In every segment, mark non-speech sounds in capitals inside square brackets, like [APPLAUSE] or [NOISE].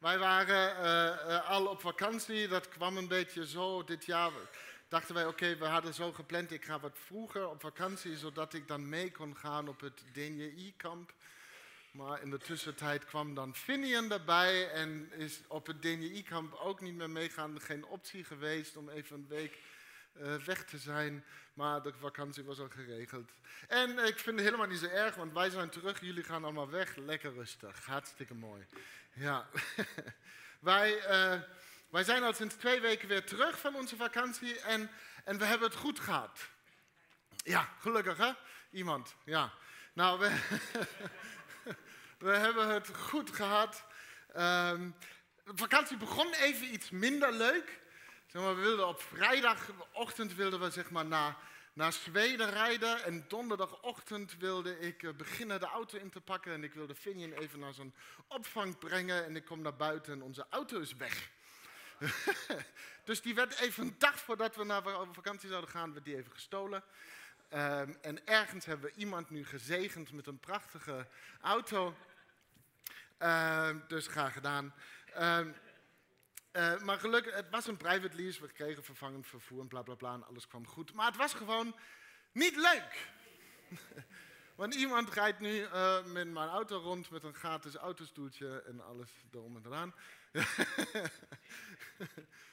Wij waren eh, eh, al op vakantie, dat kwam een beetje zo dit jaar. Dachten wij, oké, we hadden zo gepland, ik ga wat vroeger op vakantie, zodat ik dan mee kon gaan op het DNI-kamp. Maar in de tussentijd kwam dan Finian erbij en is op het DNI-kamp ook niet meer meegaan. Geen optie geweest om even een week uh, weg te zijn. Maar de vakantie was al geregeld. En ik vind het helemaal niet zo erg, want wij zijn terug. Jullie gaan allemaal weg. Lekker rustig. Hartstikke mooi. Ja. [LAUGHS] wij, uh, wij zijn al sinds twee weken weer terug van onze vakantie. En, en we hebben het goed gehad. Ja, gelukkig hè? Iemand. Ja. Nou, we, [LAUGHS] we hebben het goed gehad. Um, de vakantie begon even iets minder leuk. Zeg maar, we wilden op vrijdagochtend wilden we zeg maar naar, naar Zweden rijden. En donderdagochtend wilde ik eh, beginnen de auto in te pakken. En ik wilde Finian even naar zijn opvang brengen. En ik kom naar buiten en onze auto is weg. [LAUGHS] dus die werd even een dag voordat we naar vakantie zouden gaan, werd die even gestolen. Um, en ergens hebben we iemand nu gezegend met een prachtige auto. Um, dus graag gedaan. Um, uh, maar gelukkig, het was een private lease. We kregen vervangend vervoer en bla bla bla. En alles kwam goed. Maar het was gewoon niet leuk. [LAUGHS] Want iemand rijdt nu uh, met mijn auto rond met een gratis autostoeltje en alles erom en eraan. [LAUGHS]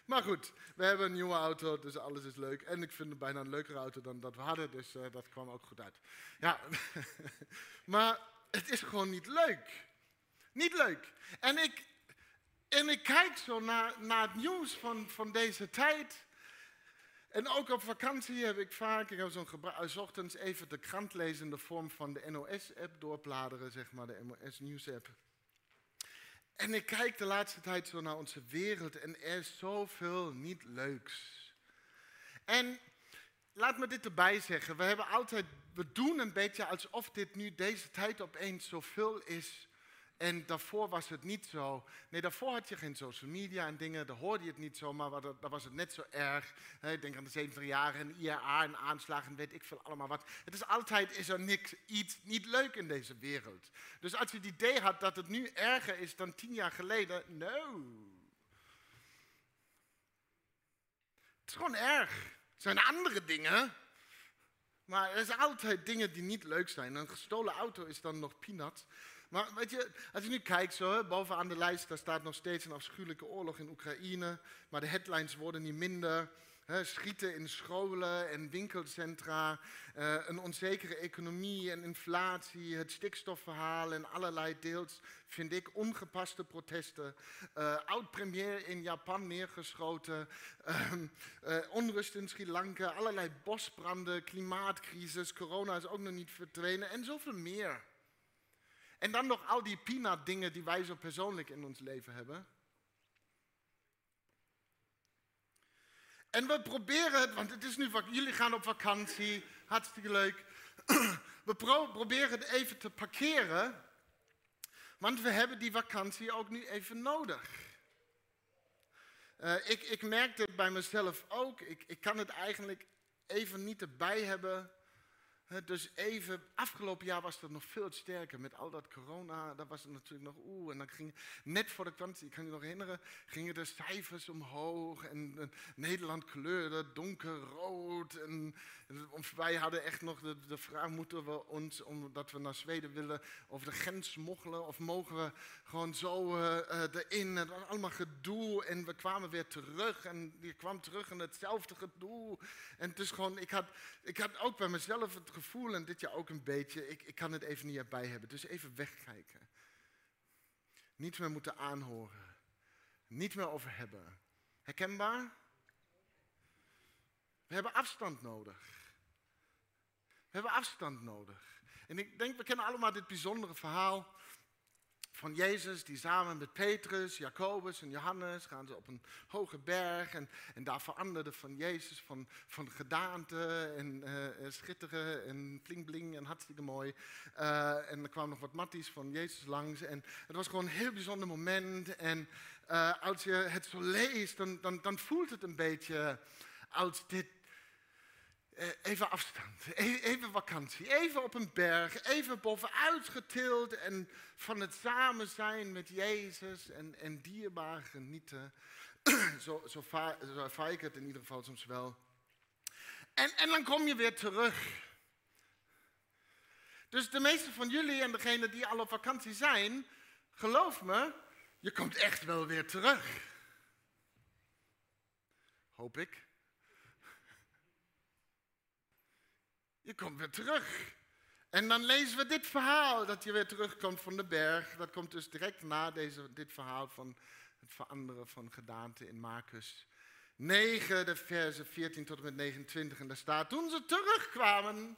maar goed, we hebben een nieuwe auto, dus alles is leuk. En ik vind het bijna een leukere auto dan dat we hadden, dus uh, dat kwam ook goed uit. Ja, [LAUGHS] maar het is gewoon niet leuk. Niet leuk. En ik, en ik kijk zo naar, naar het nieuws van, van deze tijd. En ook op vakantie heb ik vaak, ik heb zo'n gebruik, ochtends even de krant lezen in de vorm van de NOS-app doorbladeren, zeg maar, de NOS-nieuws-app. En ik kijk de laatste tijd zo naar onze wereld en er is zoveel niet leuks. En laat me dit erbij zeggen, we hebben altijd, we doen een beetje alsof dit nu deze tijd opeens zoveel is en daarvoor was het niet zo. Nee, daarvoor had je geen social media en dingen, daar hoorde je het niet zo, maar daar was het net zo erg. Ik denk aan de 70 jaren en IRA en aanslagen, weet ik veel allemaal wat. Het is altijd, is er niks, iets niet leuk in deze wereld. Dus als je het idee had dat het nu erger is dan tien jaar geleden, no. Het is gewoon erg. Er zijn andere dingen, maar er zijn altijd dingen die niet leuk zijn. Een gestolen auto is dan nog peanuts. Maar weet je, als je nu kijkt zo, bovenaan de lijst, daar staat nog steeds een afschuwelijke oorlog in Oekraïne. Maar de headlines worden niet minder. schieten in scholen en winkelcentra, uh, een onzekere economie en inflatie, het stikstofverhaal en allerlei deels, vind ik, ongepaste protesten. Uh, Oud-premier in Japan neergeschoten, uh, onrust in Sri Lanka, allerlei bosbranden, klimaatcrisis, corona is ook nog niet verdwenen en zoveel meer. En dan nog al die peanut dingen die wij zo persoonlijk in ons leven hebben. En we proberen het, want het is nu, jullie gaan op vakantie, hartstikke leuk. [CLEARS THROAT] We proberen het even te parkeren, want we hebben die vakantie ook nu even nodig. Uh, ik, ik merkte bij mezelf ook, ik, ik kan het eigenlijk even niet erbij hebben dus even, afgelopen jaar was het nog veel sterker met al dat corona. Dat was het natuurlijk nog oeh. En dan ging net voor de vakantie, ik kan je nog herinneren, gingen de cijfers omhoog. En, Nederland kleurde donkerrood. En, en, wij hadden echt nog de, vraag: moeten we ons, omdat we naar Zweden willen, over de grens smokkelen? Of mogen we gewoon zo uh, erin? Was allemaal gedoe. En we kwamen weer terug. En je kwam terug in hetzelfde gedoe. En het is gewoon, ik had, ik had ook bij mezelf het gevoel, en dit jaar ook een beetje, ik, ik kan het even niet erbij hebben. Dus even wegkijken. Niet meer moeten aanhoren. Niet meer over hebben. Herkenbaar? We hebben afstand nodig. We hebben afstand nodig. En ik denk, we kennen allemaal dit bijzondere verhaal van Jezus, die samen met Petrus, Jacobus en Johannes gaan ze op een hoge berg. En, en daar veranderde van Jezus van, van gedaante en uh, schitteren en bling en hartstikke mooi. Uh, en er kwam nog wat matties van Jezus langs. En het was gewoon een heel bijzonder moment. En uh, als je het zo leest, dan, dan, dan voelt het een beetje als dit eh, even afstand, e-, even vakantie, even op een berg, even bovenuit getild en van het samen zijn met Jezus en, en dierbaar genieten. [CLEARS THROAT] zo, zo, ik het in ieder geval soms wel. En, en dan kom je weer terug. Dus de meeste van jullie en degenen die al op vakantie zijn, geloof me, je komt echt wel weer terug. Hoop ik. Je komt weer terug. En dan lezen we dit verhaal dat je weer terugkomt van de berg. Dat komt dus direct na deze, dit verhaal van het veranderen van gedaante in Marcus 9, de versen 14 tot en met 29. En daar staat, toen ze terugkwamen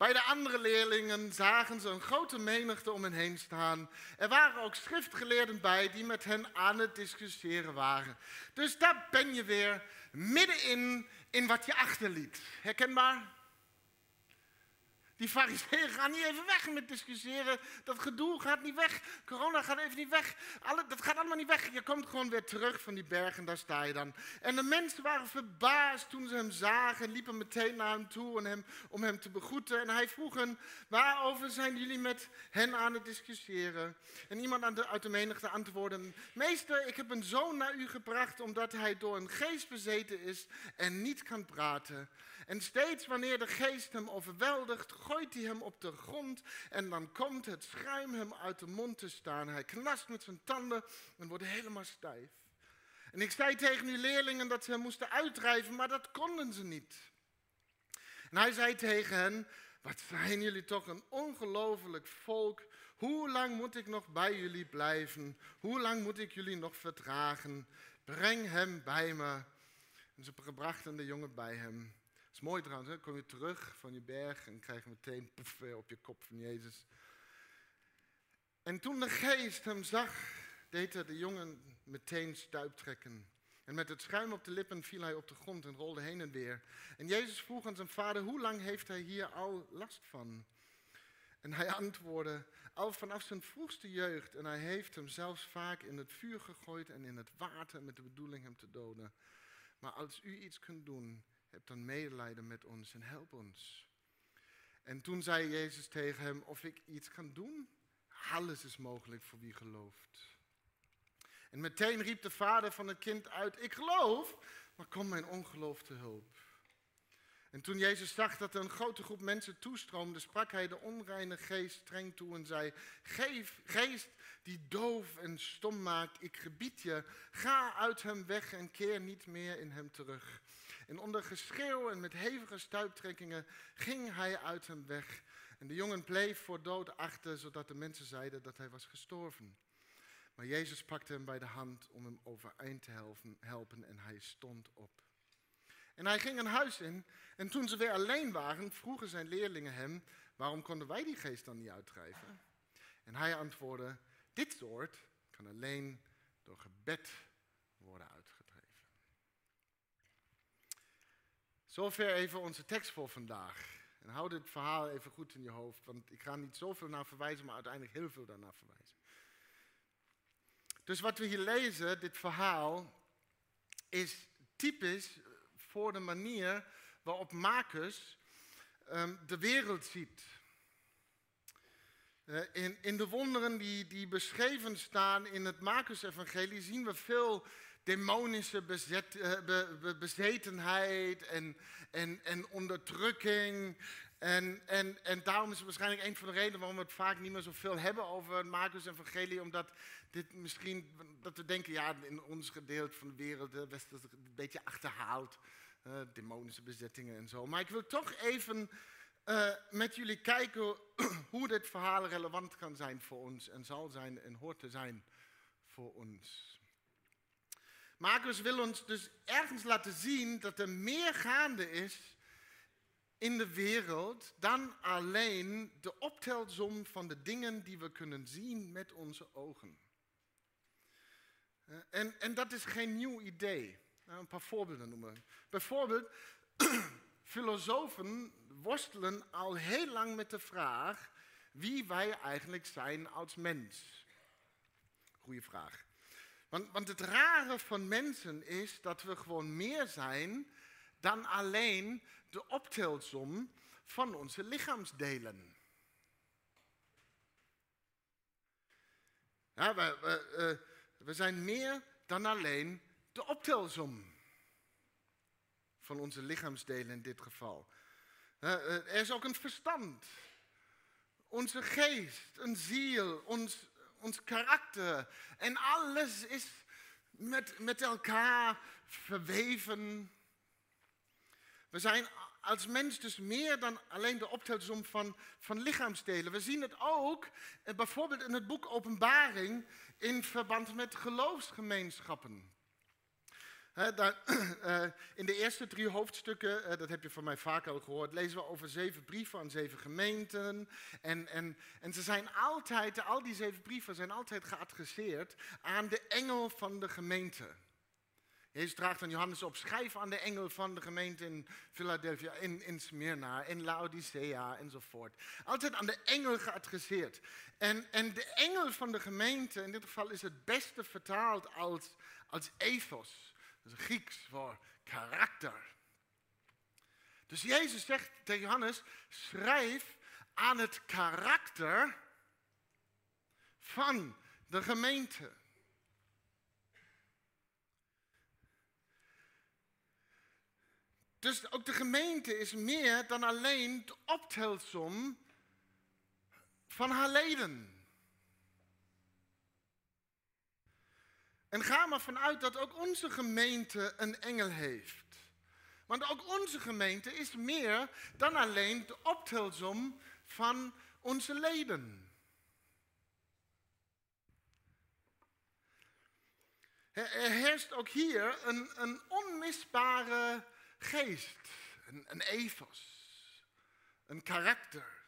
bij de andere leerlingen zagen ze een grote menigte om hen heen staan. Er waren ook schriftgeleerden bij die met hen aan het discussiëren waren. Dus daar ben je weer middenin in wat je achterliet. Herkenbaar? Die fariseeën gaan niet even weg met discussiëren. Dat gedoe gaat niet weg. Corona gaat even niet weg. Alle, dat gaat allemaal niet weg. Je komt gewoon weer terug van die berg en daar sta je dan. En de mensen waren verbaasd toen ze hem zagen. Liepen meteen naar hem toe en hem, om hem te begroeten. En hij vroeg hen, waarover zijn jullie met hen aan het discussiëren? En iemand uit de menigte antwoordde, meester, ik heb een zoon naar u gebracht omdat hij door een geest bezeten is en niet kan praten. En steeds wanneer de geest hem overweldigt, gooit hij hem op de grond en dan komt het schuim hem uit de mond te staan. Hij knast met zijn tanden en wordt helemaal stijf. En ik zei tegen uw leerlingen dat ze hem moesten uitdrijven, maar dat konden ze niet. En hij zei tegen hen, wat zijn jullie toch een ongelooflijk volk. Hoe lang moet ik nog bij jullie blijven? Hoe lang moet ik jullie nog verdragen? Breng hem bij me. En ze brachten de jongen bij hem. Mooi trouwens, hè? kom je terug van je berg en krijg je meteen poef op je kop van Jezus. En toen de geest hem zag, deed hij de jongen meteen stuiptrekken. En met het schuim op de lippen viel hij op de grond en rolde heen en weer. En Jezus vroeg aan zijn vader, hoe lang heeft hij hier al last van? En hij antwoordde, al vanaf zijn vroegste jeugd. En hij heeft hem zelfs vaak in het vuur gegooid en in het water met de bedoeling hem te doden. Maar als u iets kunt doen, heb dan medelijden met ons en help ons. En toen zei Jezus tegen hem, of ik iets kan doen? Alles is mogelijk voor wie gelooft. En meteen riep de vader van het kind uit, ik geloof, maar kom mijn ongeloof te hulp. En toen Jezus zag dat er een grote groep mensen toestroomde, sprak hij de onreine geest streng toe en zei, Geef, geest die doof en stom maakt, ik gebied je, ga uit hem weg en keer niet meer in hem terug. En onder geschreeuw en met hevige stuiptrekkingen ging hij uit hem weg. En de jongen bleef voor dood achter, zodat de mensen zeiden dat hij was gestorven. Maar Jezus pakte hem bij de hand om hem overeind te helpen, helpen en hij stond op. En hij ging een huis in en toen ze weer alleen waren, vroegen zijn leerlingen hem, waarom konden wij die geest dan niet uitdrijven? En hij antwoordde, dit soort kan alleen door gebed worden uitgedreven. Zover even onze tekst voor vandaag. En hou dit verhaal even goed in je hoofd, want ik ga niet zoveel naar verwijzen, maar uiteindelijk heel veel daarnaar verwijzen. Dus wat we hier lezen, dit verhaal, is typisch voor de manier waarop Marcus um, de wereld ziet. Uh, in, in, de wonderen die, die beschreven staan in het Marcus-evangelie zien we veel demonische uh, bezetenheid en, en, en onderdrukking. En, en, en daarom is het waarschijnlijk een van de redenen waarom we het vaak niet meer zoveel hebben over het Marcus-evangelie. Omdat dit misschien, dat we denken, ja, in ons gedeelte van de wereld, de Westen is een beetje achterhaald. Uh, demonische bezettingen en zo. Maar ik wil toch even uh, met jullie kijken [CLEARS THROAT] hoe dit verhaal relevant kan zijn voor ons en zal zijn en hoort te zijn voor ons. Marcus wil ons dus ergens laten zien dat er meer gaande is in de wereld dan alleen de optelsom van de dingen die we kunnen zien met onze ogen. Eh, en, en dat is geen nieuw idee. Nou, een paar voorbeelden noemen. Bijvoorbeeld, [CLEARS THROAT] filosofen worstelen al heel lang met de vraag wie wij eigenlijk zijn als mens. Goeie vraag. Want, want het rare van mensen is dat we gewoon meer zijn dan alleen de optelsom van onze lichaamsdelen. Ja, we, we, eh, we zijn meer dan alleen de optelsom van onze lichaamsdelen in dit geval. Eh, er is ook een verstand, onze geest, een ziel, ons, ons karakter. En alles is met, met elkaar verweven. We zijn als mens dus meer dan alleen de optelsom van, van lichaamsdelen. We zien het ook eh, bijvoorbeeld in het boek Openbaring in verband met geloofsgemeenschappen. Uh, [CLEARS THROAT] in de eerste drie hoofdstukken, uh, dat heb je van mij vaak al gehoord, lezen we over zeven brieven aan zeven gemeenten. En, en, en ze zijn altijd, al die zeven brieven zijn altijd geadresseerd aan de engel van de gemeente. Jezus draagt aan Johannes op, schrijf aan de engel van de gemeente in Philadelphia, in, in Smyrna, in Laodicea enzovoort. Altijd aan de engel geadresseerd. En, en de engel van de gemeente, in dit geval is het beste vertaald als, als ethos. Dat is Grieks voor karakter. Dus Jezus zegt tegen Johannes, schrijf aan het karakter van de gemeente. Dus ook de gemeente is meer dan alleen de optelsom van haar leden. En ga maar vanuit dat ook onze gemeente een engel heeft. Want ook onze gemeente is meer dan alleen de optelsom van onze leden. Er heerst ook hier een, een onmisbare geest, een, een ethos, een karakter.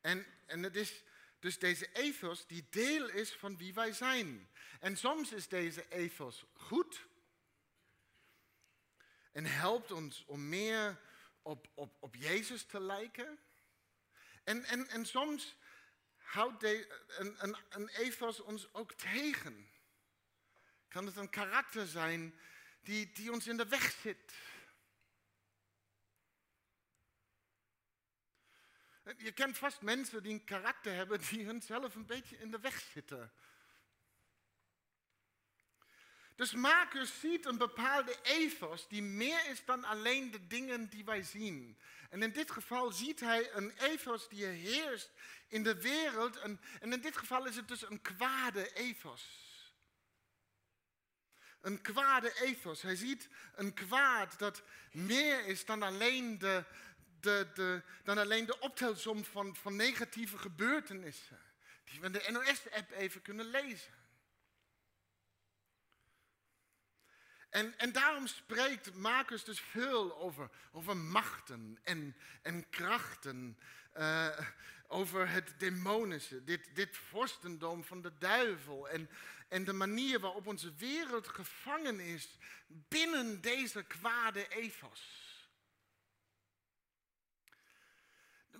En, en het is dus deze ethos die deel is van wie wij zijn. En soms is deze ethos goed en helpt ons om meer op, op, op Jezus te lijken. En, en, en soms houdt een, een, een ethos ons ook tegen. Kan het een karakter zijn die, die ons in de weg zit? Je kent vast mensen die een karakter hebben die hunzelf een beetje in de weg zitten. Dus Marcus ziet een bepaalde ethos die meer is dan alleen de dingen die wij zien. En in dit geval ziet hij een ethos die heerst in de wereld. En, in dit geval is het dus een kwade ethos. Een kwade ethos. Hij ziet een kwaad dat meer is dan alleen de, de, dan alleen de optelsom van, van negatieve gebeurtenissen. Die we in de NOS-app even kunnen lezen. En, en daarom spreekt Marcus dus veel over, over machten en, en krachten. Uh, over het demonische, dit, dit vorstendom van de duivel. En, en de manier waarop onze wereld gevangen is binnen deze kwade ethos.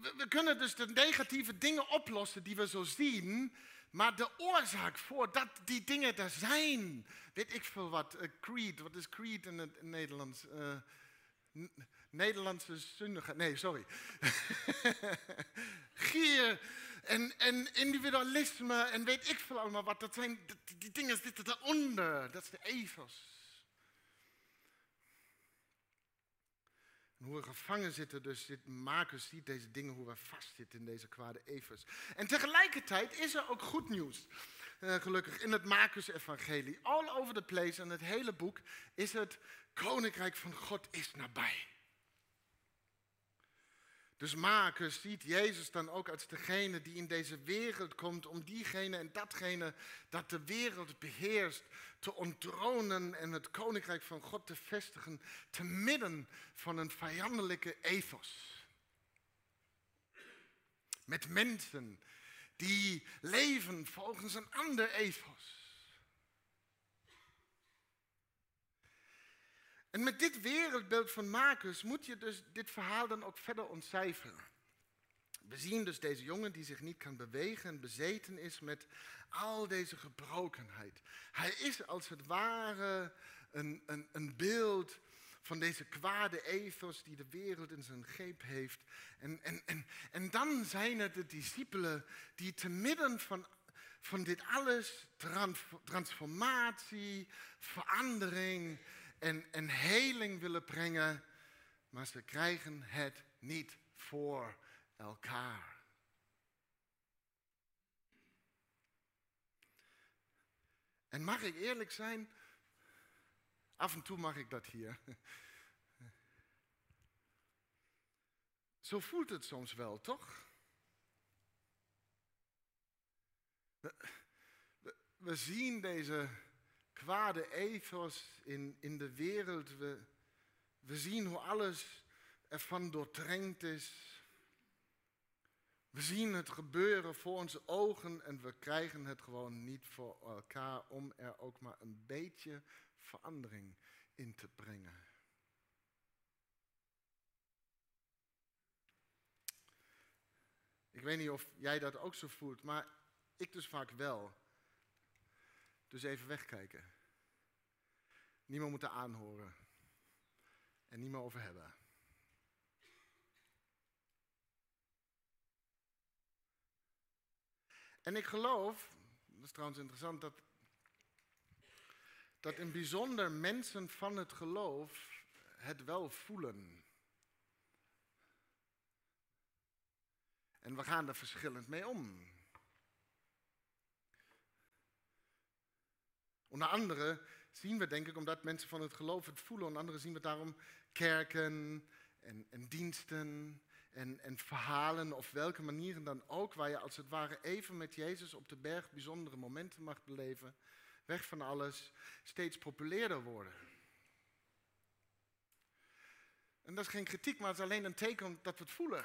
We, kunnen dus de negatieve dingen oplossen die we zo zien, maar de oorzaak voor dat die dingen er zijn, weet ik veel wat, uh, creed, wat is creed in het Nederlands? Uh, Nederlandse zondige, nee, sorry. [LAUGHS] Gier en, en individualisme en weet ik veel allemaal wat, dat zijn, die, dingen zitten daaronder, dat is de ethos. Hoe we gevangen zitten, dus dit Marcus ziet deze dingen, hoe we vastzitten in deze kwade evers. En tegelijkertijd is er ook goed nieuws. Uh, gelukkig in het Marcus-evangelie. All over the place, en het hele boek, is het koninkrijk van God is nabij. Dus Marcus ziet Jezus dan ook als degene die in deze wereld komt om diegene en datgene dat de wereld beheerst te onttronen en het koninkrijk van God te vestigen te midden van een vijandelijke ethos. Met mensen die leven volgens een ander ethos. En met dit wereldbeeld van Marcus moet je dus dit verhaal dan ook verder ontcijferen. We zien dus deze jongen die zich niet kan bewegen en bezeten is met al deze gebrokenheid. Hij is als het ware een, een, een beeld van deze kwade ethos die de wereld in zijn greep heeft. En, en, en, en dan zijn het de discipelen die te midden van, van dit alles, transformatie, verandering en, en heling willen brengen, maar ze krijgen het niet voor elkaar. En mag ik eerlijk zijn? Af en toe mag ik dat hier. Zo voelt het soms wel, toch? We, we, zien deze kwade ethos in, in de wereld. We, we zien hoe alles ervan doortrengd is. We zien het gebeuren voor onze ogen en we krijgen het gewoon niet voor elkaar om er ook maar een beetje verandering in te brengen. Ik weet niet of jij dat ook zo voelt, maar ik dus vaak wel. Dus even wegkijken. Niemand moeten aanhoren. En niet meer over hebben. En ik geloof, dat is trouwens interessant, dat, dat in bijzonder mensen van het geloof het wel voelen. En we gaan er verschillend mee om. Onder andere zien we, denk ik, omdat mensen van het geloof het voelen, onder andere zien we daarom kerken en, en diensten en, en verhalen of welke manieren dan ook, waar je als het ware even met Jezus op de berg bijzondere momenten mag beleven, weg van alles, steeds populairder worden. En dat is geen kritiek, maar het is alleen een teken dat we het voelen.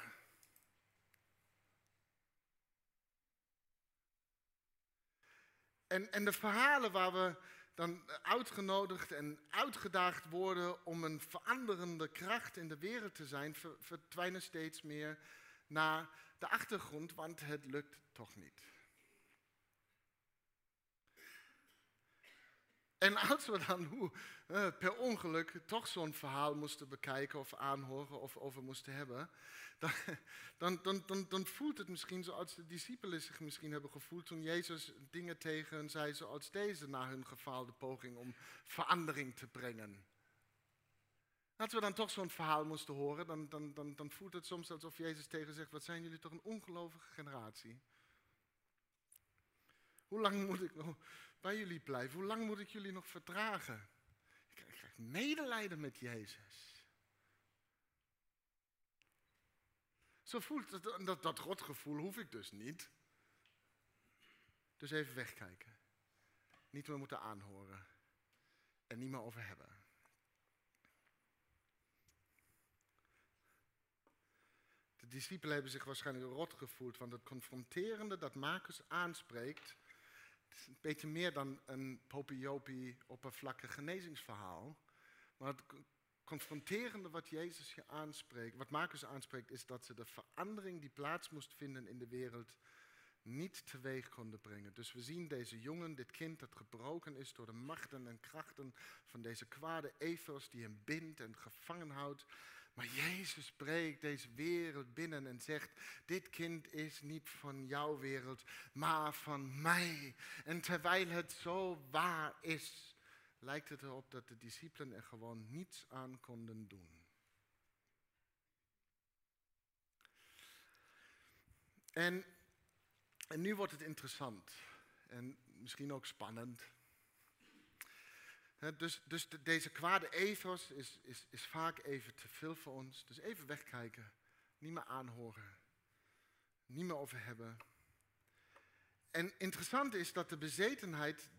En, en de verhalen waar we dan uitgenodigd en uitgedaagd worden om een veranderende kracht in de wereld te zijn, verdwijnen steeds meer naar de achtergrond, want het lukt toch niet. En als we dan hoe, per ongeluk toch zo'n verhaal moesten bekijken of aanhoren of over moesten hebben, [LAUGHS] dan, dan, dan, dan, voelt het misschien zoals de discipelen zich misschien hebben gevoeld toen Jezus dingen tegen hen zei zoals deze na hun gefaalde poging om verandering te brengen. Als we dan toch zo'n verhaal moesten horen, dan, dan, dan, dan voelt het soms alsof Jezus tegen zegt, wat zijn jullie toch een ongelovige generatie. Hoe lang moet ik nog bij jullie blijven? Hoe lang moet ik jullie nog verdragen? Medelijden met Jezus. Zo voelt het, dat, dat rotgevoel hoef ik dus niet. Dus even wegkijken. Niet meer moeten aanhoren. En niet meer over hebben. De discipelen hebben zich waarschijnlijk rot gevoeld, want het confronterende dat Marcus aanspreekt, is een beetje meer dan een popiopie oppervlakkig genezingsverhaal. Maar het confronterende wat Jezus je aanspreekt, wat Marcus aanspreekt, is dat ze de verandering die plaats moest vinden in de wereld niet teweeg konden brengen. Dus we zien deze jongen, dit kind dat gebroken is door de machten en krachten van deze kwade ethos die hem bindt en gevangen houdt. Maar Jezus breekt deze wereld binnen en zegt, dit kind is niet van jouw wereld, maar van mij. En terwijl het zo waar is, lijkt het erop dat de discipelen er gewoon niets aan konden doen. En, en nu wordt het interessant en misschien ook spannend. dus, dus deze kwade ethos is, is, is vaak even te veel voor ons. Dus even wegkijken, niet meer aanhoren, niet meer over hebben. En interessant is dat de bezetenheid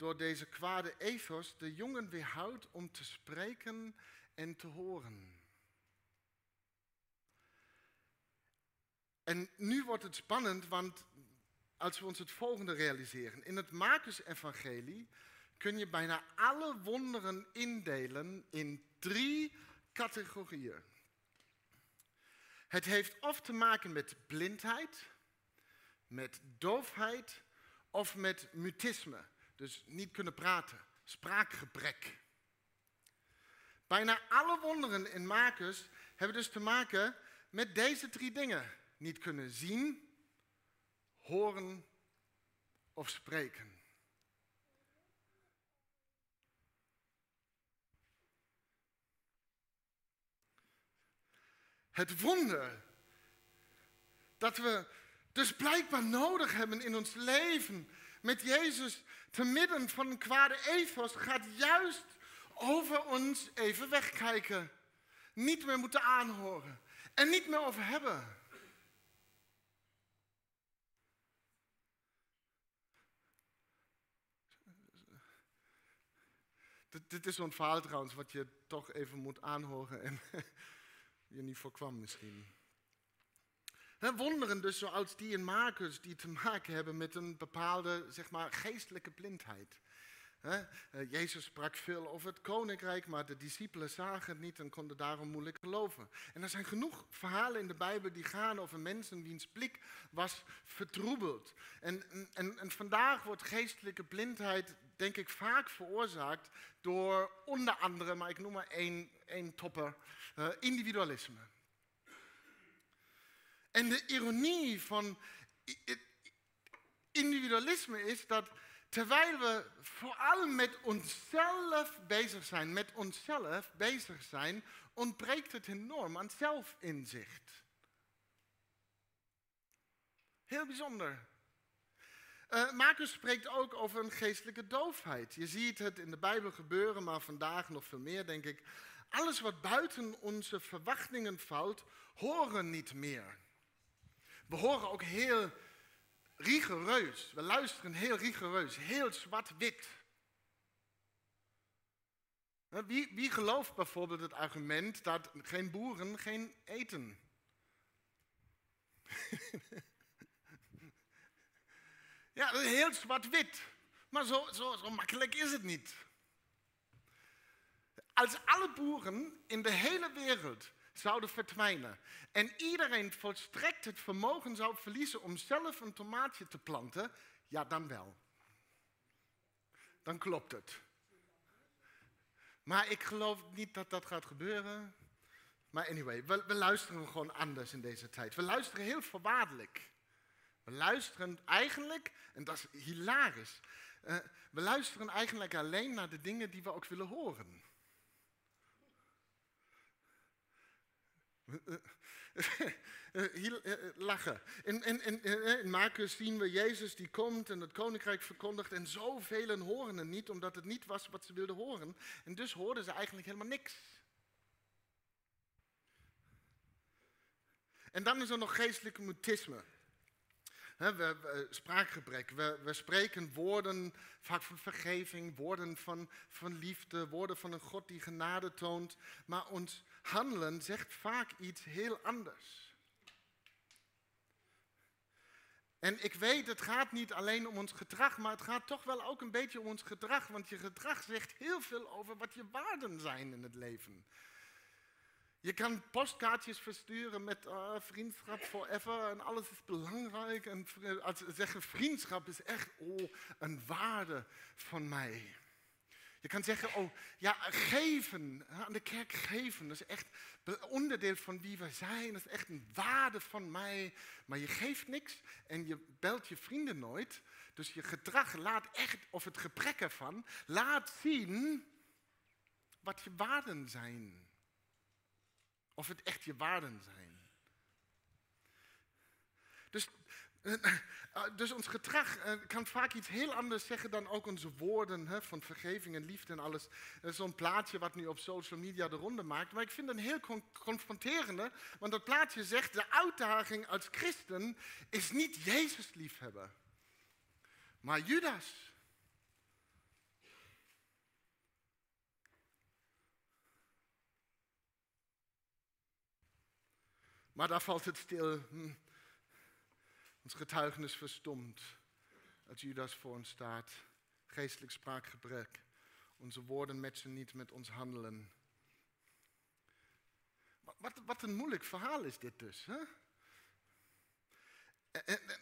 door deze kwade ethos de jongen weerhoudt om te spreken en te horen. En nu wordt het spannend, want als we ons het volgende realiseren. In het Marcus-evangelie kun je bijna alle wonderen indelen in drie categorieën. Het heeft of te maken met blindheid, met doofheid of met mutisme. Dus niet kunnen praten, spraakgebrek. Bijna alle wonderen in Marcus hebben dus te maken met deze drie dingen. Niet kunnen zien, horen of spreken. Het wonder dat we dus blijkbaar nodig hebben in ons leven met Jezus te midden van een kwade ethos gaat juist over ons even wegkijken. Niet meer moeten aanhoren en niet meer over hebben. Dit, is zo'n verhaal trouwens wat je toch even moet aanhoren en [LAUGHS] je niet voorkwam misschien. Wonderen dus zoals die in Marcus die te maken hebben met een bepaalde zeg maar, geestelijke blindheid. Eh, Jezus sprak veel over het koninkrijk, maar de discipelen zagen het niet en konden daarom moeilijk geloven. En er zijn genoeg verhalen in de Bijbel die gaan over mensen wiens blik was vertroebeld. En, en, en vandaag wordt geestelijke blindheid, denk ik, vaak veroorzaakt door onder andere, maar ik noem maar één, één topper, uh, individualisme. En de ironie van individualisme is dat terwijl we vooral met onszelf bezig zijn, met onszelf bezig zijn, ontbreekt het enorm aan zelfinzicht. Heel bijzonder. Uh, Marcus spreekt ook over een geestelijke doofheid. Je ziet het in de Bijbel gebeuren, maar vandaag nog veel meer, denk ik. Alles wat buiten onze verwachtingen valt, horen niet meer. We horen ook heel rigoureus. We luisteren heel rigoureus, heel zwart-wit. Wie, wie gelooft bijvoorbeeld het argument dat geen boeren geen eten? [LAUGHS] ja, heel zwart-wit. Maar zo, zo, zo makkelijk is het niet. Als alle boeren in de hele wereld zouden verdwijnen. En iedereen volstrekt het vermogen zou verliezen om zelf een tomaatje te planten, ja dan wel. Dan klopt het. Maar ik geloof niet dat dat gaat gebeuren. Maar anyway, we, luisteren gewoon anders in deze tijd. We luisteren heel voorwaardelijk. We luisteren eigenlijk, en dat is hilarisch, uh, we luisteren eigenlijk alleen naar de dingen die we ook willen horen. Hier, eh, eh, lachen. In, in, in, in Marcus zien we Jezus die komt en het koninkrijk verkondigt. En zoveel horen het niet, omdat het niet was wat ze wilden horen. En dus hoorden ze eigenlijk helemaal niks. En dan is er nog geestelijk mutisme. we, spraakgebrek. We, we, spreken woorden vaak van vergeving, woorden van, van liefde, woorden van een God die genade toont. Maar ons handelen zegt vaak iets heel anders. En ik weet, het gaat niet alleen om ons gedrag, maar het gaat toch wel ook een beetje om ons gedrag. Want je gedrag zegt heel veel over wat je waarden zijn in het leven. Je kan postkaartjes versturen met uh, vriendschap forever en alles is belangrijk. En zeggen vriendschap is echt oh, een waarde van mij. Je kan zeggen, oh ja, geven, aan de kerk geven, dat is echt onderdeel van wie we zijn, dat is echt een waarde van mij. Maar je geeft niks en je belt je vrienden nooit. Dus je gedrag laat echt, of het gebrek ervan, laat zien wat je waarden zijn. Of het echt je waarden zijn. Dus dus ons gedrag eh, kan vaak iets heel anders zeggen dan ook onze woorden hè, van vergeving en liefde en alles. Zo'n plaatje wat nu op social media de ronde maakt. Maar ik vind het een heel confronterende, want dat plaatje zegt de uitdaging als christen is niet Jezus liefhebben, maar Judas. Maar daar valt het stil. Hm. Ons getuigenis verstomt als Judas voor ons staat. Geestelijk spraakgebrek. Onze woorden matchen niet met ons handelen. Wat, wat een moeilijk verhaal is dit dus. Hè?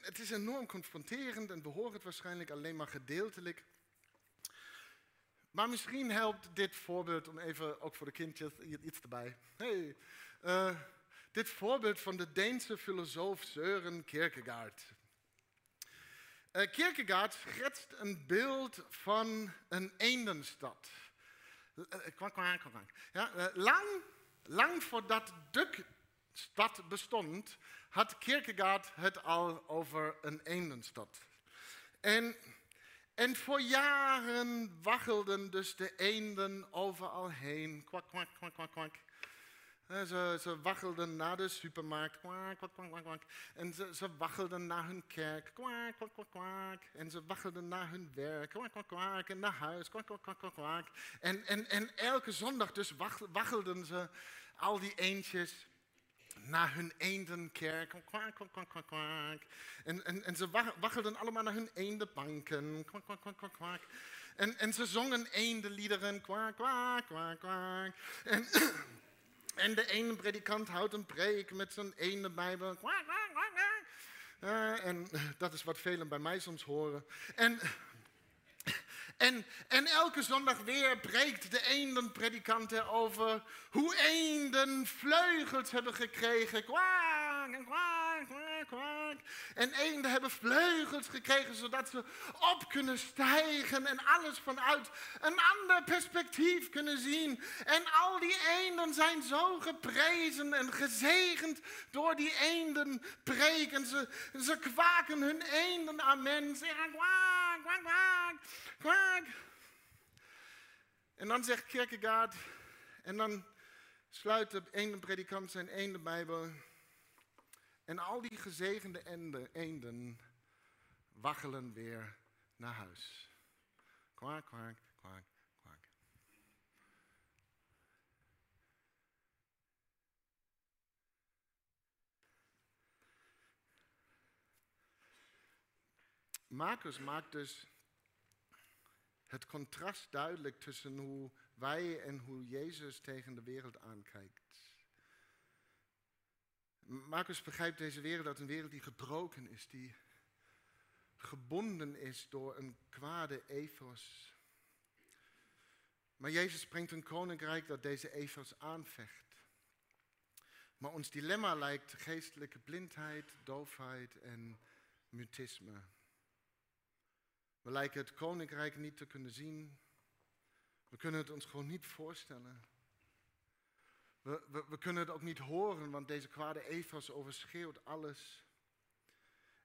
Het is enorm confronterend en we horen het waarschijnlijk alleen maar gedeeltelijk. Maar misschien helpt dit voorbeeld, om even ook voor de kindjes iets erbij. Hey, uh, dit voorbeeld van de Deense filosoof Søren Kierkegaard. Uh, Kierkegaard schetst een beeld van een eendenstad. Kwak, kwak. Ja, lang, lang voordat de stad bestond, had Kierkegaard het al over een eendenstad. En en voor jaren waggelden dus de eenden overal heen. Kwak, kwak, kwak, kwak, kwak. Ze, ze waggelden naar de supermarkt. Kwak, kwak, kwak, kwak. En ze, ze waggelden naar hun kerk. Kwak, kwak, kwak, kwak. En ze waggelden naar hun werk. Kwak, kwak, kwak. En naar huis. Kwak, kwak, kwak, kwak. En, en, en elke zondag dus waggelden ze al die eendjes naar hun eendenkerk. Kwak, kwak, kwak, kwak, kwak. En, en, en ze waggelden allemaal naar hun eendenbanken. Kwak, kwak, kwak, kwak, kwak. En, en ze zongen eendenliederen. Kwak, kwak, kwak, kwak. En, en de ene predikant houdt een preek met zijn ene bijbel. Uh, en dat is wat velen bij mij soms horen. En... En, en elke zondag weer preekt de eendenpredikant erover hoe eenden vleugels hebben gekregen. Kwaak, kwaak, kwaak, En eenden hebben vleugels gekregen zodat ze op kunnen stijgen en alles vanuit een ander perspectief kunnen zien. En al die eenden zijn zo geprezen en gezegend door die eenden preken. Ze, ze kwaken hun eenden zeggen kwaak, kwaak, kwaak. Kwaak. En dan zegt Kierkegaard, en dan sluit de ene predikant zijn ene Bijbel. En al die gezegende eenden, waggelen weer naar huis. Kwaak, kwaak, kwaak, kwaak. Marcus maakt dus het contrast duidelijk tussen hoe wij en hoe Jezus tegen de wereld aankijkt. Marcus begrijpt deze wereld als een wereld die gebroken is, die gebonden is door een kwade ethos. Maar Jezus brengt een koninkrijk dat deze ethos aanvecht. Maar ons dilemma lijkt geestelijke blindheid, doofheid en mutisme. We lijken het koninkrijk niet te kunnen zien. We kunnen het ons gewoon niet voorstellen. We, we, kunnen het ook niet horen, want deze kwade ethos overschreeuwt alles.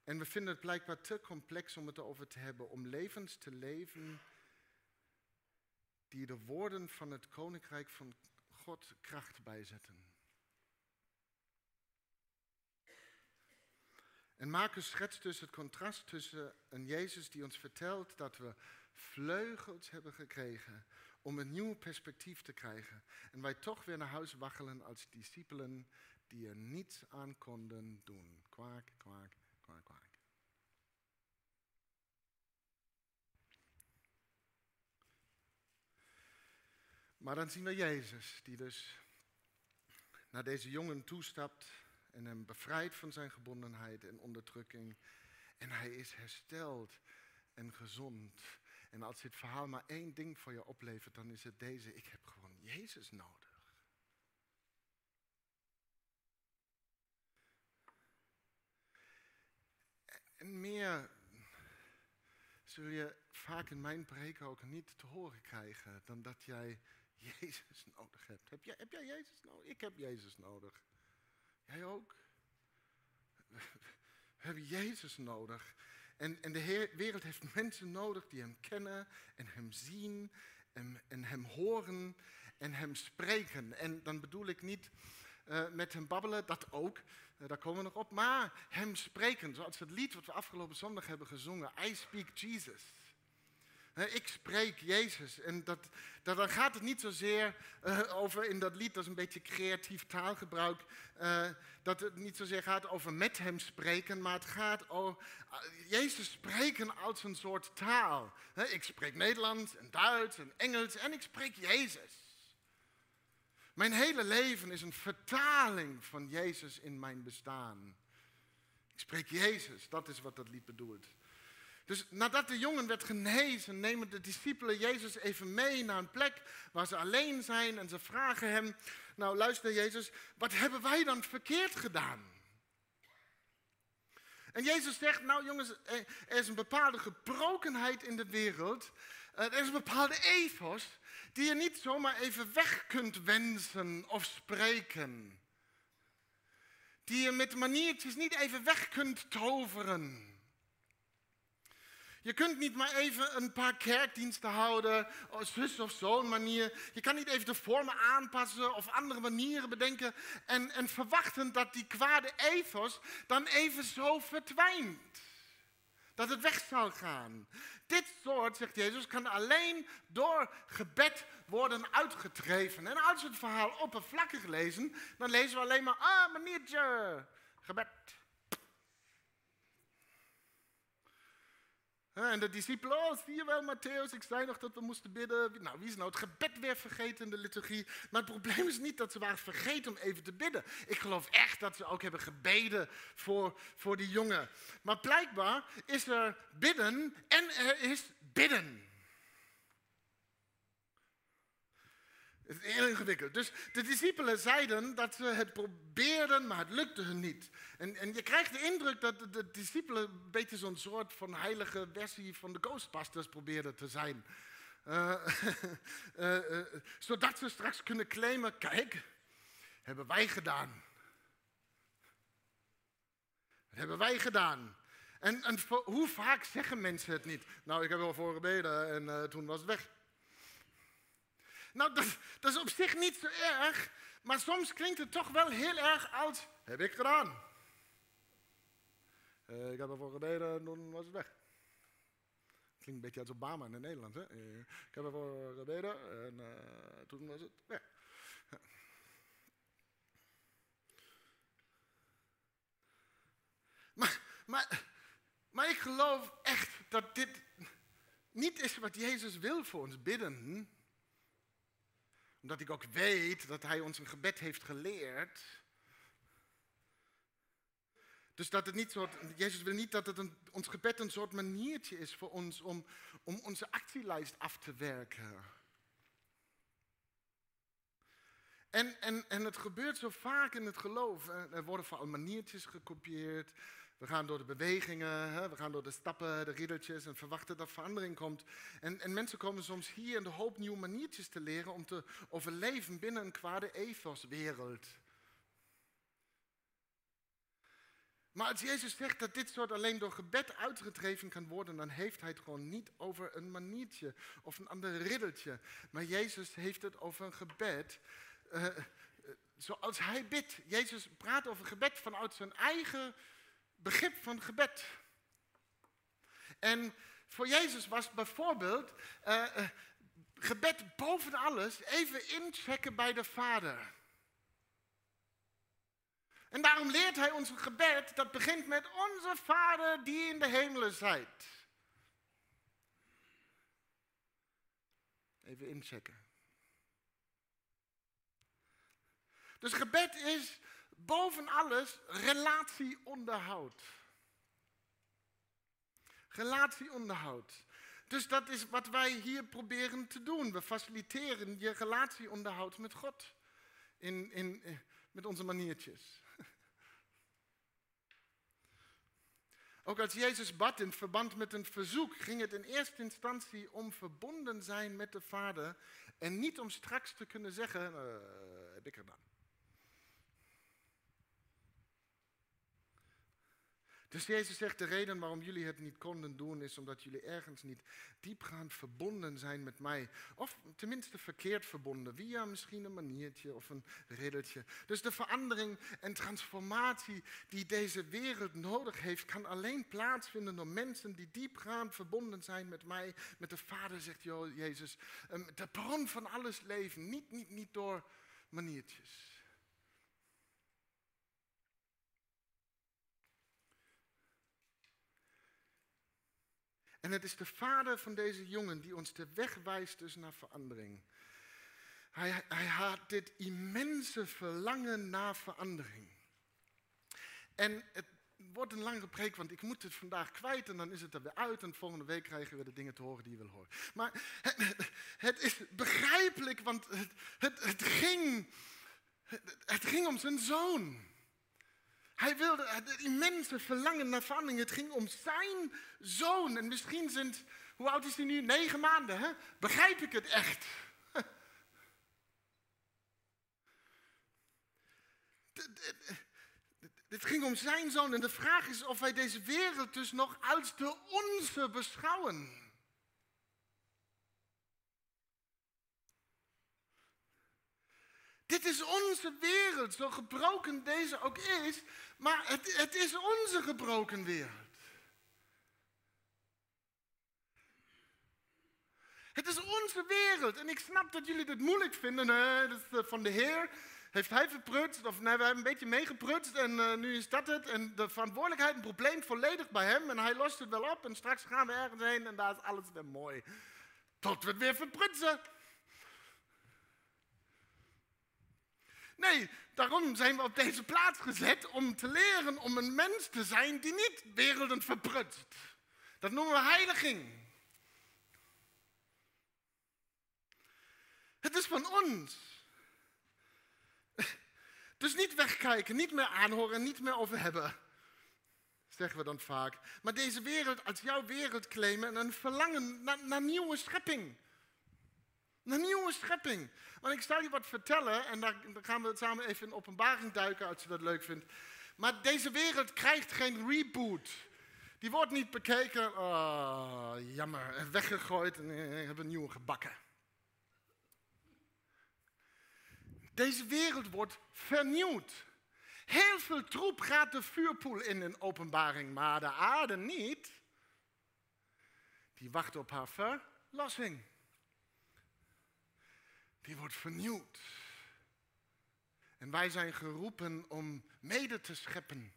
En we vinden het blijkbaar te complex om het erover te hebben, om levens te leven die de woorden van het koninkrijk van God kracht bijzetten. En Marcus schetst dus het contrast tussen een Jezus die ons vertelt dat we vleugels hebben gekregen om een nieuw perspectief te krijgen. En wij toch weer naar huis waggelen als discipelen die er niets aan konden doen. Kwaak, kwaak, kwaak, kwaak. Maar dan zien we Jezus, die dus naar deze jongen toestapt en hem bevrijdt van zijn gebondenheid en onderdrukking. En hij is hersteld en gezond. En als dit verhaal maar één ding voor je oplevert, dan is het deze. Ik heb gewoon Jezus nodig. En meer zul je vaak in mijn preken ook niet te horen krijgen dan dat jij Jezus nodig hebt. Heb jij, heb jij Jezus nodig? Ik heb Jezus nodig. Jij ook? [LAUGHS] We hebben Jezus nodig. En, en de wereld heeft mensen nodig die Hem kennen en Hem zien en, Hem horen en Hem spreken. En dan bedoel ik niet uh, met Hem babbelen, dat ook, uh, daar komen we nog op, maar Hem spreken. Zoals het lied wat we afgelopen zondag hebben gezongen, I Speak Jesus. Ik spreek Jezus. En dat, dat, dan gaat het niet zozeer uh, over in dat lied, dat is een beetje creatief taalgebruik, uh, dat het niet zozeer gaat over met hem spreken, maar het gaat over uh, Jezus spreken als een soort taal. ik spreek Nederlands en Duits en Engels en ik spreek Jezus. Mijn hele leven is een vertaling van Jezus in mijn bestaan. Ik spreek Jezus, dat is wat dat lied bedoelt. Dus nadat de jongen werd genezen, nemen de discipelen Jezus even mee naar een plek waar ze alleen zijn en ze vragen hem, nou luister Jezus, wat hebben wij dan verkeerd gedaan? En Jezus zegt, nou jongens, er is een bepaalde gebrokenheid in de wereld, er is een bepaalde ethos die je niet zomaar even weg kunt wensen of spreken. Die je met maniertjes niet even weg kunt toveren. Je kunt niet maar even een paar kerkdiensten houden, zus of zo'n manier. Je kan niet even de vormen aanpassen of andere manieren bedenken en, en verwachten dat die kwade ethos dan even zo verdwijnt. Dat het weg zal gaan. Dit soort, zegt Jezus, kan alleen door gebed worden uitgedreven. En als we het verhaal oppervlakkig lezen, dan lezen we alleen maar, ah maniertje, gebed. En de discipelen, oh, zie je wel, Matthäus, ik zei nog dat we moesten bidden. Nou, wie is nou het gebed weer vergeten in de liturgie? Maar het probleem is niet dat ze waren vergeten om even te bidden. Ik geloof echt dat ze ook hebben gebeden voor, voor die jongen. Maar blijkbaar is er bidden en er is bidden. Het is heel ingewikkeld. Dus de discipelen zeiden dat ze het probeerden, maar het lukte hun niet. En, en je krijgt de indruk dat de, discipelen een beetje zo'n soort van heilige versie van de Ghostbusters probeerden te zijn. Uh, uh, uh, zodat ze straks kunnen claimen, kijk, hebben wij gedaan. Dat hebben wij gedaan. En, en hoe vaak zeggen mensen het niet? Nou, ik heb wel voor gebeden en toen was het weg. Nou, dat, dat, is op zich niet zo erg, maar soms klinkt het toch wel heel erg als, heb ik gedaan. Uh, ik heb ervoor gebeden en toen was het weg. Klinkt een beetje als Obama in Nederland. Hè? Uh, ik heb ervoor gebeden en uh, toen was het weg. Maar, maar, maar ik geloof echt dat dit niet is wat Jezus wil voor ons bidden omdat ik ook weet dat hij ons een gebed heeft geleerd. Dus dat het niet soort, Jezus wil niet dat het een, ons gebed een soort maniertje is voor ons om, om onze actielijst af te werken. En, en, en het gebeurt zo vaak in het geloof. Er worden vooral maniertjes gekopieerd. We gaan door de bewegingen, we gaan door de stappen, de riddeltjes en verwachten dat verandering komt. En, en mensen komen soms hier in de hoop nieuwe maniertjes te leren om te overleven binnen een kwade ethoswereld. Maar als Jezus zegt dat dit soort alleen door gebed uitgedreven kan worden, dan heeft hij het gewoon niet over een maniertje of een ander riddeltje. Maar Jezus heeft het over een gebed uh, zoals hij bidt. Jezus praat over gebed vanuit zijn eigen begrip van gebed. En voor Jezus was bijvoorbeeld uh, gebed boven alles even inchecken bij de Vader. En daarom leert hij ons een gebed dat begint met onze Vader die in de hemelen zijt. Even inchecken. Dus gebed is boven alles relatieonderhoud. Relatieonderhoud. Dus dat is wat wij hier proberen te doen. We faciliteren je relatieonderhoud met God. In, in, eh, met onze maniertjes. [LAUGHS] Ook als Jezus bad in verband met een verzoek, ging het in eerste instantie om verbonden zijn met de Vader. En niet om straks te kunnen zeggen, uh, heb ik Dus Jezus zegt, de reden waarom jullie het niet konden doen, is omdat jullie ergens niet diepgaand verbonden zijn met mij. Of tenminste verkeerd verbonden, via misschien een maniertje of een riddeltje. Dus de verandering en transformatie die deze wereld nodig heeft, kan alleen plaatsvinden door mensen die diepgaand verbonden zijn met mij, met de Vader, zegt Jezus. Ehm, de bron van alles leven, niet, niet, niet door maniertjes. En het is de vader van deze jongen die ons de weg wijst dus naar verandering. Hij, hij had dit immense verlangen naar verandering. En het, wordt een langere preek, want ik moet het vandaag kwijt en dan is het er weer uit. En volgende week krijgen we de dingen te horen die je wil horen. Maar het, is begrijpelijk, want het, het, ging, het ging om zijn zoon. Hij wilde het immense verlangen naar verandering. Het ging om zijn zoon. En misschien zijn, hoe oud is hij nu? Negen maanden. Hè? Begrijp ik het echt? [LAUGHS] Het ging om zijn zoon en de vraag is of wij deze wereld dus nog als de onze beschouwen. Dit is onze wereld, zo gebroken deze ook is, maar het, het is onze gebroken wereld. Het is onze wereld en ik snap dat jullie dit moeilijk vinden, dat is van de Heer heeft hij verprutst, of nee, we hebben een beetje meegeprutst en uh, nu is dat het. En de verantwoordelijkheid, een probleem volledig bij hem en hij lost het wel op en straks gaan we ergens heen en daar is alles weer mooi. Tot we het weer verprutsen. Nee, daarom zijn we op deze plaats gezet om te leren om een mens te zijn die niet wereldend verprutst. Dat noemen we heiliging. Het is van ons. Dus niet wegkijken, niet meer aanhoren, niet meer over hebben. Zeggen we dan vaak. Maar deze wereld als jouw wereld claimen en een verlangen naar, naar nieuwe schepping. Naar nieuwe schepping. Want ik zal je wat vertellen en daar, gaan we samen even in openbaring duiken als je dat leuk vindt. Maar deze wereld krijgt geen reboot. Die wordt niet bekeken, oh, jammer, weggegooid en eh, hebben een nieuwe gebakken. Deze wereld wordt vernieuwd. Heel veel troep gaat de vuurpoel in in openbaring, maar de aarde niet. Die wacht op haar verlossing. Die wordt vernieuwd. En wij zijn geroepen om mede te scheppen.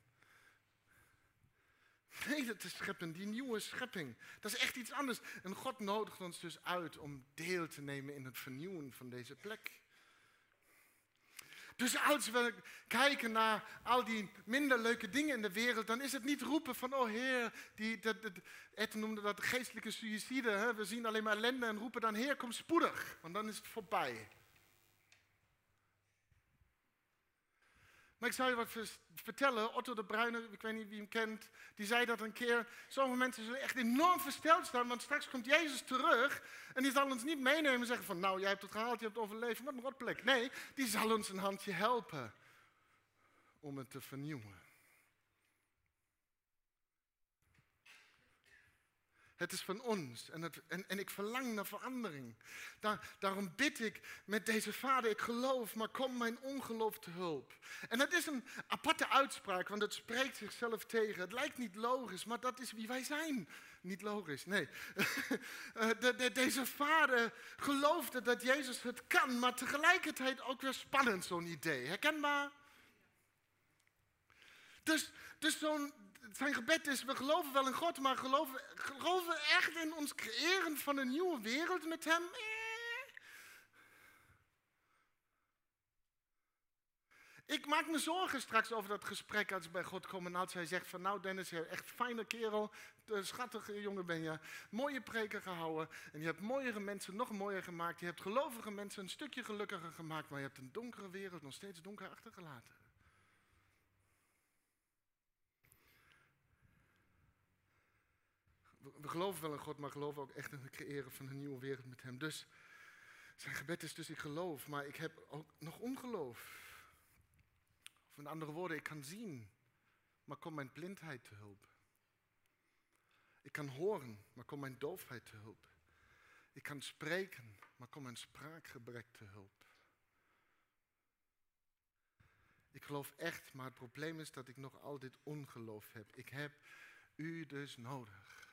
Mede te scheppen, die nieuwe schepping. Dat is echt iets anders. En God nodigt ons dus uit om deel te nemen in het vernieuwen van deze plek. Dus als we kijken naar al die minder leuke dingen in de wereld, dan is het niet roepen van, oh Heer, die, dat, dat, Ed noemde dat geestelijke suïcide. Hè? We zien alleen maar ellende en roepen dan, Heer, kom spoedig, want dan is het voorbij. Maar ik zal je wat vertellen. Otto de Bruyne, ik weet niet wie hem kent, die zei dat een keer. Sommige mensen zullen echt enorm versteld staan, want straks komt Jezus terug. En die zal ons niet meenemen en zeggen van, nou, jij hebt het gehaald, je hebt overleefd, wat een rotplek. Nee, die zal ons een handje helpen om het te vernieuwen. Het is van ons en, het, en, en ik verlang naar verandering. Daar, daarom bid ik met deze vader, ik geloof, maar kom mijn ongeloof te hulp. En dat is een aparte uitspraak, want het spreekt zichzelf tegen. Het lijkt niet logisch, maar dat is wie wij zijn. Niet logisch, nee. [LAUGHS] Eh, de, de, deze vader geloofde dat Jezus het kan, maar tegelijkertijd ook weer spannend zo'n idee. Herkenbaar? Dus, dus zo'n zijn gebed is, we geloven wel in God, maar geloven, geloven we echt in ons creëren van een nieuwe wereld met Hem? Eh. Ik maak me zorgen straks over dat gesprek als we bij God komen. En als hij zegt van nou Dennis, je echt fijne kerel, schattige jongen ben je. Mooie preken gehouden. En je hebt mooiere mensen nog mooier gemaakt. Je hebt gelovige mensen een stukje gelukkiger gemaakt. Maar je hebt een donkere wereld nog steeds donker achtergelaten. We geloven wel in God, maar geloven ook echt in het creëren van een nieuwe wereld met Hem. Dus zijn gebed is dus ik geloof, maar ik heb ook nog ongeloof. Of in andere woorden, ik kan zien, maar komt mijn blindheid te hulp. Ik kan horen, maar komt mijn doofheid te hulp. Ik kan spreken, maar komt mijn spraakgebrek te hulp. Ik geloof echt, maar het probleem is dat ik nog al dit ongeloof heb. Ik heb u dus nodig.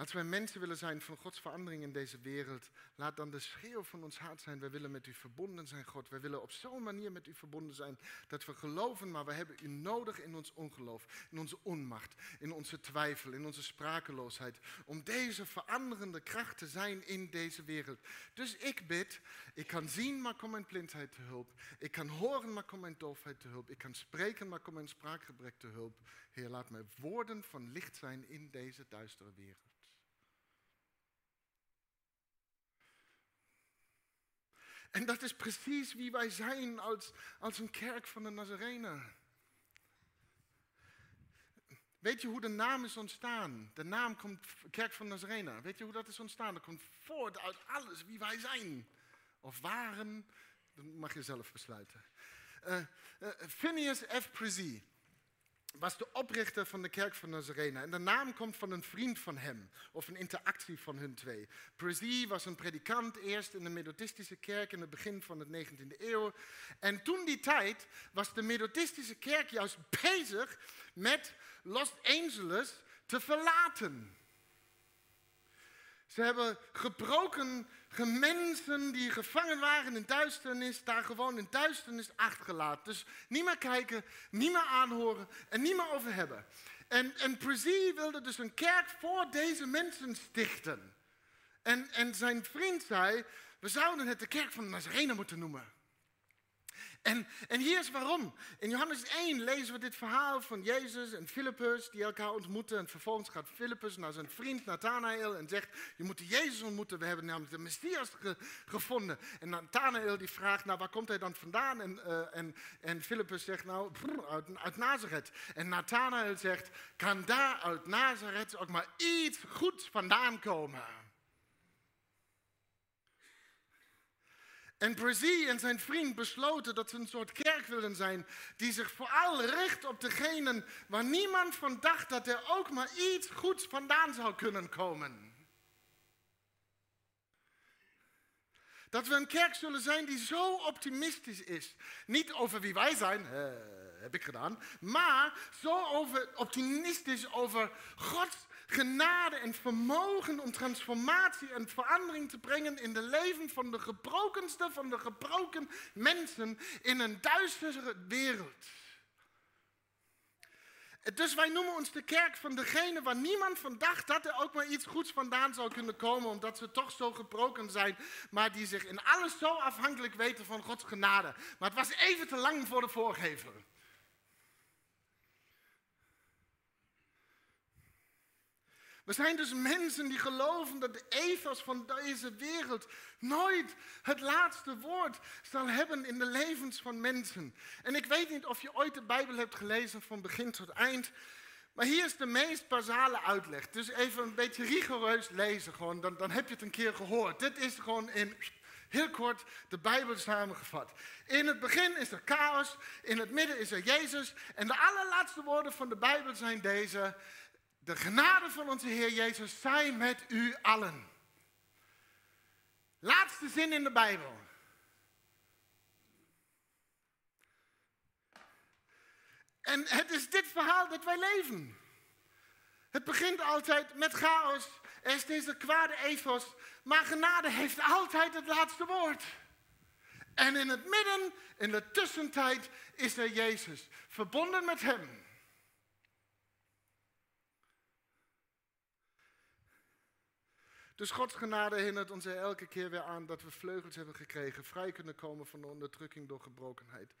Als wij mensen willen zijn van Gods verandering in deze wereld, laat dan de schreeuw van ons hart zijn. Wij willen met u verbonden zijn, God. Wij willen op zo'n manier met u verbonden zijn dat we geloven, maar we hebben u nodig in ons ongeloof, in onze onmacht, in onze twijfel, in onze sprakeloosheid. Om deze veranderende kracht te zijn in deze wereld. Dus ik bid, ik kan zien, maar kom mijn blindheid te hulp. Ik kan horen, maar kom mijn doofheid te hulp. Ik kan spreken, maar kom mijn spraakgebrek te hulp. Heer, laat mij woorden van licht zijn in deze duistere wereld. En dat is precies wie wij zijn als, als een kerk van de Nazarenen. Weet je hoe de naam is ontstaan? De naam komt, Kerk van Nazarena. Weet je hoe dat is ontstaan? Dat komt voort uit alles wie wij zijn. Of waren, dat mag je zelf besluiten. Uh, uh, Phineas F. Prezi was de oprichter van de kerk van Nazarena. En de naam komt van een vriend van hem, of een interactie van hun twee. Prezi was een predikant eerst in de Methodistische kerk in het begin van de 19e eeuw. En toen die tijd was de Methodistische kerk juist bezig met Los Angeles te verlaten. Ze hebben gebroken mensen die gevangen waren in duisternis, daar gewoon in duisternis achtergelaten. Dus niet meer kijken, niet meer aanhoren en niet meer over hebben. En, en Prezi wilde dus een kerk voor deze mensen stichten. En, en zijn vriend zei, we zouden het de kerk van Nazarene moeten noemen. En, en hier is waarom. In Johannes 1 lezen we dit verhaal van Jezus en Filippus die elkaar ontmoeten. En vervolgens gaat Filippus naar zijn vriend Nathanael en zegt, je moet Jezus ontmoeten. We hebben namelijk de Messias gevonden. En Nathanael die vraagt, nou waar komt hij dan vandaan? En, uh, en, en zegt, nou uit, uit Nazareth. En Nathanael zegt, kan daar uit Nazareth ook maar iets goeds vandaan komen? En Brazil en zijn vriend besloten dat ze een soort kerk wilden zijn die zich vooral richt op degenen waar niemand van dacht dat er ook maar iets goeds vandaan zou kunnen komen. Dat we een kerk zullen zijn die zo optimistisch is. Niet over wie wij zijn, heb ik gedaan, maar zo optimistisch over Gods genade en vermogen om transformatie en verandering te brengen in de leven van de gebrokenste van de gebroken mensen in een duistere wereld. Dus wij noemen ons de kerk van degene waar niemand van dacht dat er ook maar iets goeds vandaan zou kunnen komen, omdat ze toch zo gebroken zijn, maar die zich in alles zo afhankelijk weten van Gods genade. Maar het was even te lang voor de voorgever. We zijn dus mensen die geloven dat de ethos van deze wereld nooit het laatste woord zal hebben in de levens van mensen. En ik weet niet of je ooit de Bijbel hebt gelezen van begin tot eind. Maar hier is de meest basale uitleg. Dus even een beetje rigoureus lezen, gewoon, dan, dan heb je het een keer gehoord. Dit is gewoon in heel kort de Bijbel samengevat. In het begin is er chaos, in het midden is er Jezus. En de allerlaatste woorden van de Bijbel zijn deze. De genade van onze Heer Jezus zij met u allen. Laatste zin in de Bijbel. En het is dit verhaal dat wij leven. Het begint altijd met chaos. Er is deze kwade ethos. Maar genade heeft altijd het laatste woord. En in het midden, in de tussentijd, is er Jezus. Verbonden met Hem. Dus Gods genade hindert ons er elke keer weer aan dat we vleugels hebben gekregen, vrij kunnen komen van de onderdrukking door gebrokenheid.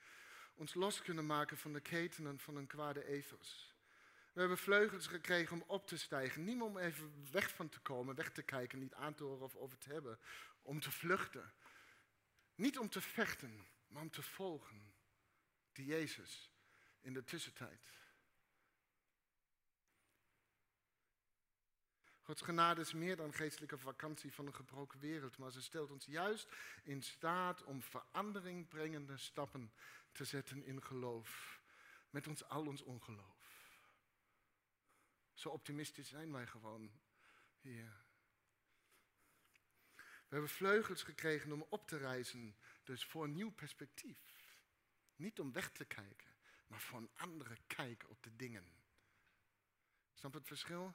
Ons los kunnen maken van de ketenen van een kwade ethos. We hebben vleugels gekregen om op te stijgen. Niet om even weg van te komen, weg te kijken, niet aan te horen of over te hebben. Om te vluchten. Niet om te vechten, maar om te volgen. Die Jezus in de tussentijd. Gods genade is meer dan geestelijke vakantie van een gebroken wereld, maar ze stelt ons juist in staat om verandering brengende stappen te zetten in geloof. Met ons al ons ongeloof. Zo optimistisch zijn wij gewoon hier. We hebben vleugels gekregen om op te reizen, dus voor een nieuw perspectief. Niet om weg te kijken, maar voor een andere kijk op de dingen. Snap het verschil?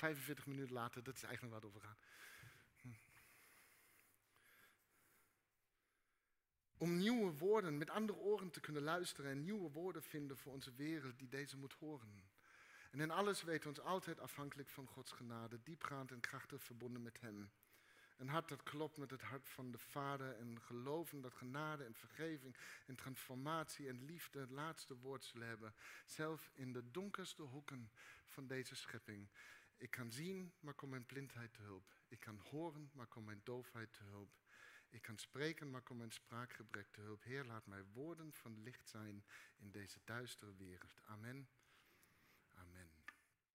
45 minuten later, dat is eigenlijk waar het over gaat. Hm. Om nieuwe woorden, met andere oren te kunnen luisteren en nieuwe woorden vinden voor onze wereld die deze moet horen. En in alles weten we ons altijd afhankelijk van Gods genade, diepgaand en krachtig verbonden met Hem. Een hart dat klopt met het hart van de Vader en geloven dat genade en vergeving en transformatie en liefde het laatste woord zullen hebben. Zelf in de donkerste hoeken van deze schepping. Ik kan zien, maar kom mijn blindheid te hulp. Ik kan horen, maar kom mijn doofheid te hulp. Ik kan spreken, maar kom mijn spraakgebrek te hulp. Heer, laat mij woorden van licht zijn in deze duistere wereld. Amen.